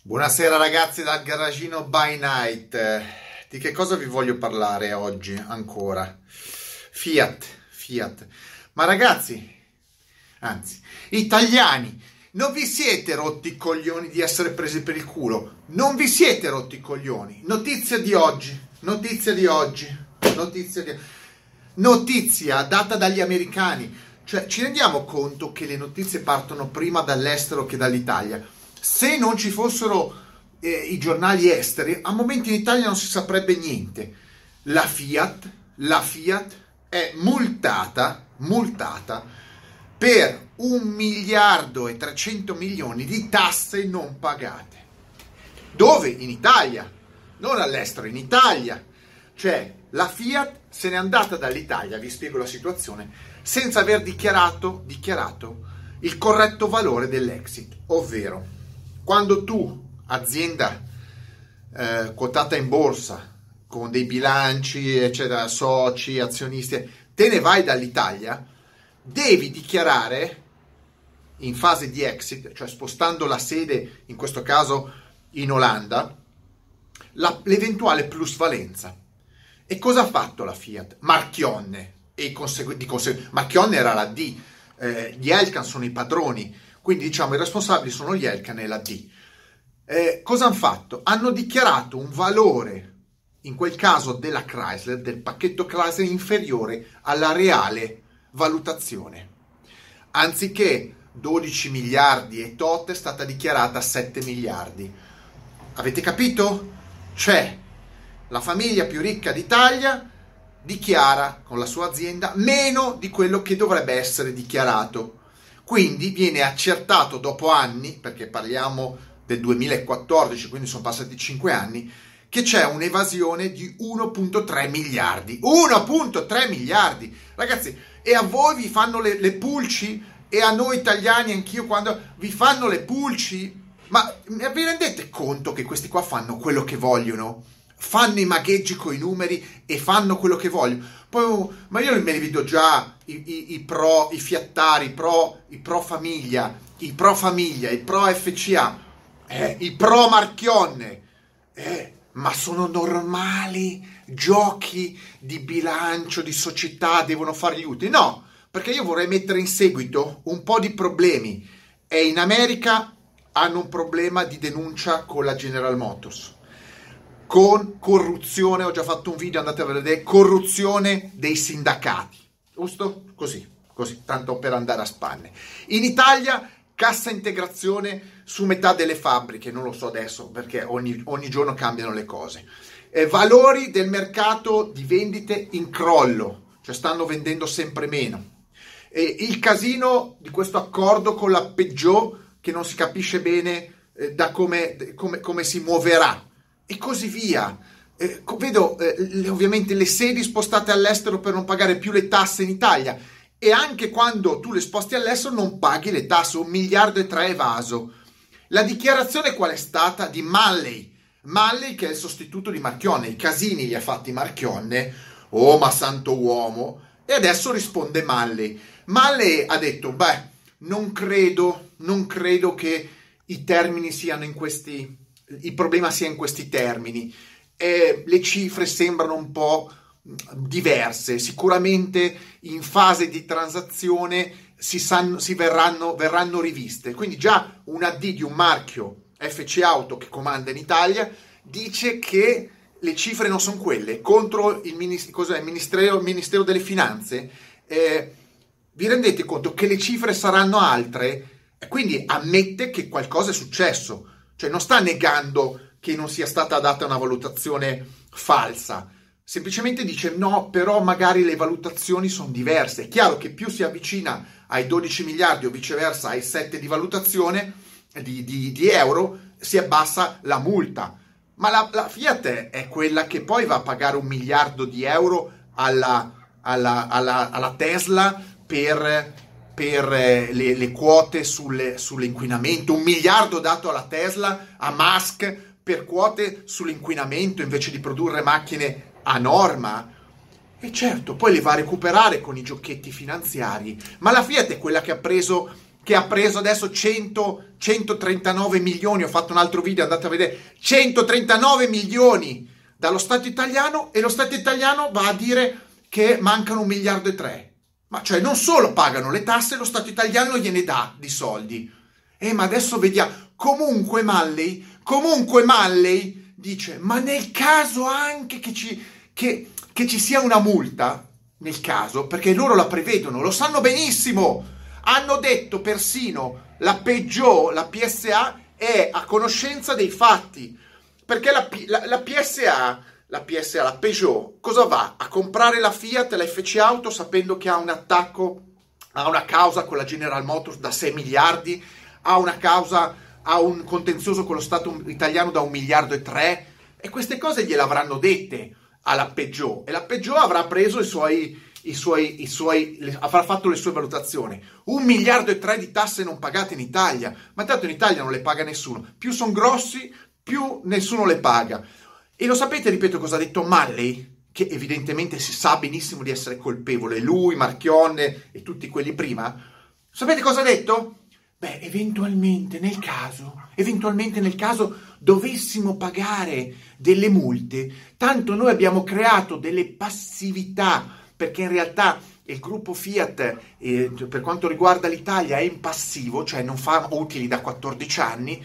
Buonasera ragazzi dal garagino by night. Di che cosa vi voglio parlare oggi ancora? Fiat, Fiat. Ma ragazzi, anzi, italiani, non vi siete rotti i coglioni di essere presi per il culo. Non vi siete rotti i coglioni. Notizia di oggi, notizia di oggi, notizia di notizia data dagli americani. Cioè, ci rendiamo conto che le notizie partono prima dall'estero che dall'Italia se non ci fossero eh, i giornali esteri, a momenti in Italia non si saprebbe niente. La Fiat, la Fiat è multata, multata per un miliardo e 300 milioni di tasse non pagate. Dove? In Italia, non all'estero, in Italia. Cioè, la Fiat se n'è andata dall'Italia, vi spiego la situazione, senza aver dichiarato, dichiarato il corretto valore dell'exit, ovvero quando tu, azienda eh, quotata in borsa, con dei bilanci, eccetera, soci, azionisti, te ne vai dall'Italia, devi dichiarare in fase di exit, cioè spostando la sede, in questo caso in Olanda, la, l'eventuale plusvalenza. E cosa ha fatto la Fiat? Marchionne. E consegu- di consegu- Marchionne era la D, eh, gli Elkan sono i padroni, quindi diciamo i responsabili sono gli Elkan e la D. Eh, cosa hanno fatto? Hanno dichiarato un valore, in quel caso della Chrysler, del pacchetto Chrysler inferiore alla reale valutazione. Anziché 12 miliardi e tot è stata dichiarata 7 miliardi. Avete capito? Cioè, la famiglia più ricca d'Italia dichiara con la sua azienda meno di quello che dovrebbe essere dichiarato. Quindi viene accertato dopo anni, perché parliamo del 2014, quindi sono passati 5 anni, che c'è un'evasione di 1.3 miliardi. 1.3 miliardi! Ragazzi, e a voi vi fanno le, le pulci? E a noi italiani, anch'io, quando vi fanno le pulci? Ma vi rendete conto che questi qua fanno quello che vogliono? Fanno i magheggi con i numeri e fanno quello che vogliono. Poi, ma io me li vedo già i, i, i pro, i fiattari, i pro, i pro famiglia, i pro famiglia, i pro FCA, eh, i pro marchionne. Eh, ma sono normali giochi di bilancio, di società, devono fare gli utili? No, perché io vorrei mettere in seguito un po' di problemi. E in America hanno un problema di denuncia con la General Motors con corruzione, ho già fatto un video, andate a vedere, corruzione dei sindacati, giusto? Così, così, tanto per andare a spanne. In Italia cassa integrazione su metà delle fabbriche, non lo so adesso perché ogni, ogni giorno cambiano le cose. Eh, valori del mercato di vendite in crollo, cioè stanno vendendo sempre meno. E il casino di questo accordo con la Peugeot che non si capisce bene eh, da come, come, come si muoverà e così via. Eh, vedo eh, ovviamente le sedi spostate all'estero per non pagare più le tasse in Italia e anche quando tu le sposti all'estero non paghi le tasse, un miliardo e tre evaso. La dichiarazione qual è stata di Malley? Malley che è il sostituto di Marchionne, i casini li ha fatti Marchionne, oh ma santo uomo, e adesso risponde Malley. Malley ha detto, beh, non credo, non credo che i termini siano in questi il problema sia in questi termini. Eh, le cifre sembrano un po' diverse, sicuramente in fase di transazione si, sanno, si verranno, verranno riviste. Quindi già una D di un marchio FC Auto che comanda in Italia dice che le cifre non sono quelle contro il ministero, il ministero delle Finanze. Eh, vi rendete conto che le cifre saranno altre? Quindi ammette che qualcosa è successo cioè non sta negando che non sia stata data una valutazione falsa, semplicemente dice no, però magari le valutazioni sono diverse. È chiaro che più si avvicina ai 12 miliardi o viceversa ai 7 di valutazione di, di, di euro, si abbassa la multa. Ma la, la, Fiat è quella che poi va a pagare un miliardo di euro alla, alla, alla, alla Tesla per per eh, le, le, quote sulle, sull'inquinamento, un miliardo dato alla Tesla, a Musk, per quote sull'inquinamento invece di produrre macchine a norma. E certo, poi le va a recuperare con i giochetti finanziari, ma la Fiat è quella che ha preso che ha preso adesso 100, 139 milioni, ho fatto un altro video, andate a vedere, 139 milioni dallo Stato italiano e lo Stato italiano va a dire che mancano un miliardo e tre. Ma cioè non solo pagano le tasse, lo Stato italiano gliene dà di soldi. Eh, ma adesso vediamo. Comunque Malley, comunque Malley dice, ma nel caso anche che ci, che, che ci sia una multa, nel caso, perché loro la prevedono, lo sanno benissimo, hanno detto persino la Peugeot, la PSA è a conoscenza dei fatti, perché la, la, la PSA la PSA, la Peugeot, cosa va? A comprare la Fiat, la FC Auto sapendo che ha un attacco, ha una causa con la General Motors da 6 miliardi, ha una causa, ha un contenzioso con lo Stato italiano da 1 miliardo e 3 e queste cose gliel'avranno dette alla Peugeot e la Peugeot avrà preso i suoi, i suoi, i suoi le, avrà fatto le sue valutazioni. Un miliardo e tre di tasse non pagate in Italia, ma tanto in Italia non le paga nessuno. Più sono grossi, più nessuno le paga. E lo sapete, ripeto, cosa ha detto Malley? Che evidentemente si sa benissimo di essere colpevole, lui, Marchionne e tutti quelli prima. Sapete cosa ha detto? Beh, eventualmente nel caso, eventualmente nel caso dovessimo pagare delle multe, tanto noi abbiamo creato delle passività, perché in realtà il gruppo Fiat eh, per quanto riguarda l'Italia è in passivo, cioè non fa utili da 14 anni,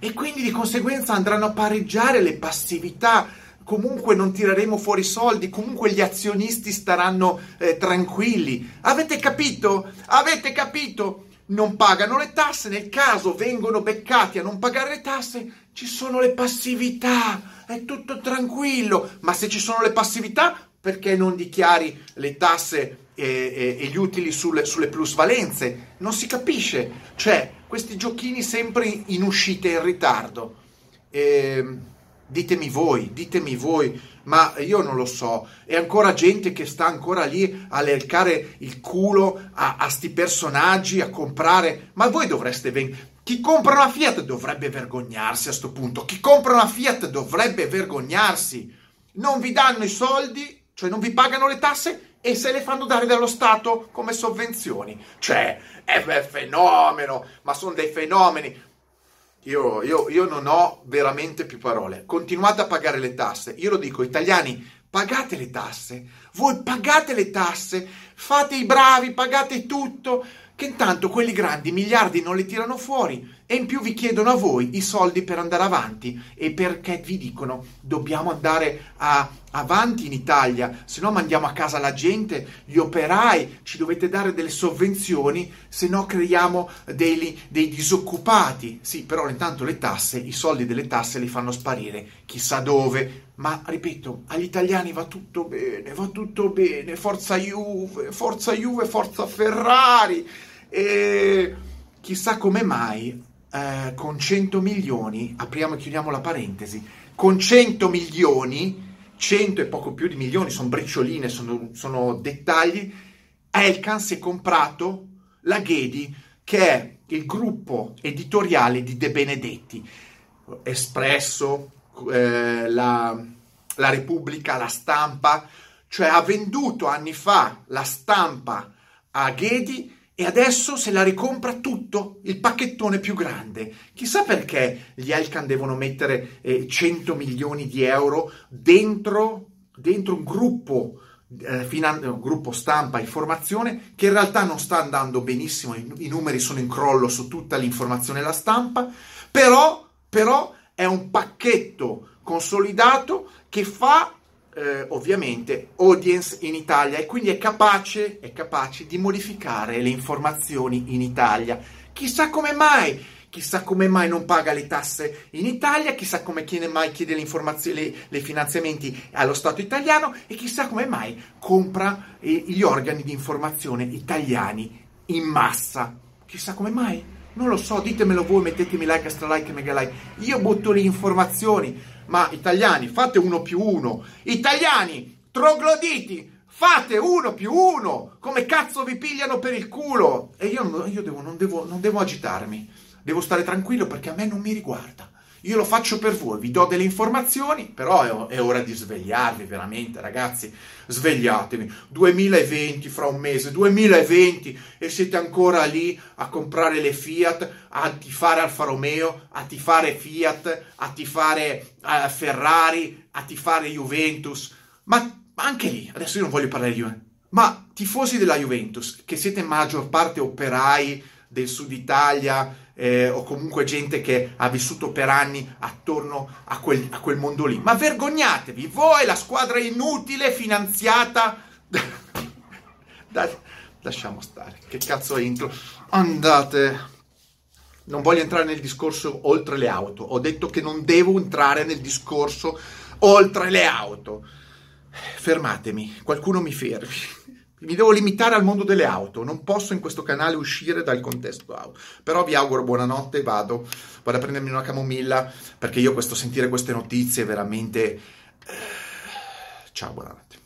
e quindi di conseguenza andranno a pareggiare le passività. Comunque non tireremo fuori soldi, comunque gli azionisti staranno eh, tranquilli. Avete capito? Avete capito? Non pagano le tasse, nel caso vengono beccati a non pagare le tasse, ci sono le passività, è tutto tranquillo. Ma se ci sono le passività, perché non dichiari le tasse e, e, e gli utili sulle, sulle plusvalenze? Non si capisce. Cioè, questi giochini sempre in uscita in ritardo. E, ditemi voi, ditemi voi, ma io non lo so. È ancora gente che sta ancora lì a lercare il culo a, a sti personaggi, a comprare. Ma voi dovreste venire. Chi compra una Fiat dovrebbe vergognarsi a questo punto. Chi compra una Fiat dovrebbe vergognarsi. Non vi danno i soldi, cioè non vi pagano le tasse e se le fanno dare dallo Stato come sovvenzioni. Cioè, è un fenomeno, ma sono dei fenomeni. Io, io, io non ho veramente più parole. Continuate a pagare le tasse. Io lo dico, italiani, pagate le tasse. Voi pagate le tasse, fate i bravi, pagate tutto che intanto quelli grandi miliardi non li tirano fuori e in più vi chiedono a voi i soldi per andare avanti e perché vi dicono dobbiamo andare a, avanti in Italia, se no mandiamo a casa la gente, gli operai, ci dovete dare delle sovvenzioni, se no creiamo dei, dei disoccupati. Sì, però intanto le tasse, i soldi delle tasse li fanno sparire chissà dove, ma ripeto, agli italiani va tutto bene, va tutto bene, forza Juve, forza Juve, forza Ferrari. E chissà come mai eh, con 100 milioni, apriamo e chiudiamo la parentesi, con 100 milioni, 100 e poco più di milioni, sono bricioline, sono, sono dettagli, Elkan si è comprato la Ghedi, che è il gruppo editoriale di De Benedetti, Espresso, eh, la, la Repubblica, la stampa, cioè ha venduto anni fa la stampa a Ghedi e adesso se la ricompra tutto, il pacchettone più grande. Chissà perché gli Elkan devono mettere eh, 100 milioni di euro dentro, dentro un gruppo, eh, finan- gruppo stampa informazione che in realtà non sta andando benissimo, i, i numeri sono in crollo su tutta l'informazione e la stampa, però, però è un pacchetto consolidato che fa eh, ovviamente audience in Italia e quindi è capace, è capace di modificare le informazioni in Italia. Chissà come mai, chissà come mai non paga le tasse in Italia, chissà come chiede mai chiede le informazioni, le, finanziamenti allo Stato italiano e chissà come mai compra eh, gli organi di informazione italiani in massa. Chissà come mai. Non lo so, ditemelo voi, mettetemi like, extra like, mega like. Io butto le informazioni ma italiani, fate uno più uno. Italiani, trogloditi, fate uno più uno. Come cazzo vi pigliano per il culo? E io, io devo, non, devo, non devo agitarmi. Devo stare tranquillo perché a me non mi riguarda. Io lo faccio per voi, vi do delle informazioni, però è, è, ora di svegliarvi veramente, ragazzi. Svegliatevi. 2020 fra un mese, 2020 e siete ancora lì a comprare le Fiat, a tifare Alfa Romeo, a tifare Fiat, a tifare uh, Ferrari, a tifare Juventus. Ma anche lì, adesso io non voglio parlare di Juventus, ma tifosi della Juventus, che siete in maggior parte operai del sud Italia, eh, o comunque gente che ha vissuto per anni attorno a quel, a quel mondo lì. Ma vergognatevi, voi la squadra inutile finanziata da, lasciamo stare, che cazzo entro? Andate. Non voglio entrare nel discorso oltre le auto. Ho detto che non devo entrare nel discorso oltre le auto. Fermatemi, qualcuno mi fermi mi devo limitare al mondo delle auto, non posso in questo canale uscire dal contesto auto. Però vi auguro buonanotte, vado, vado a prendermi una camomilla perché io questo sentire queste notizie veramente... Eh, ciao, buonanotte.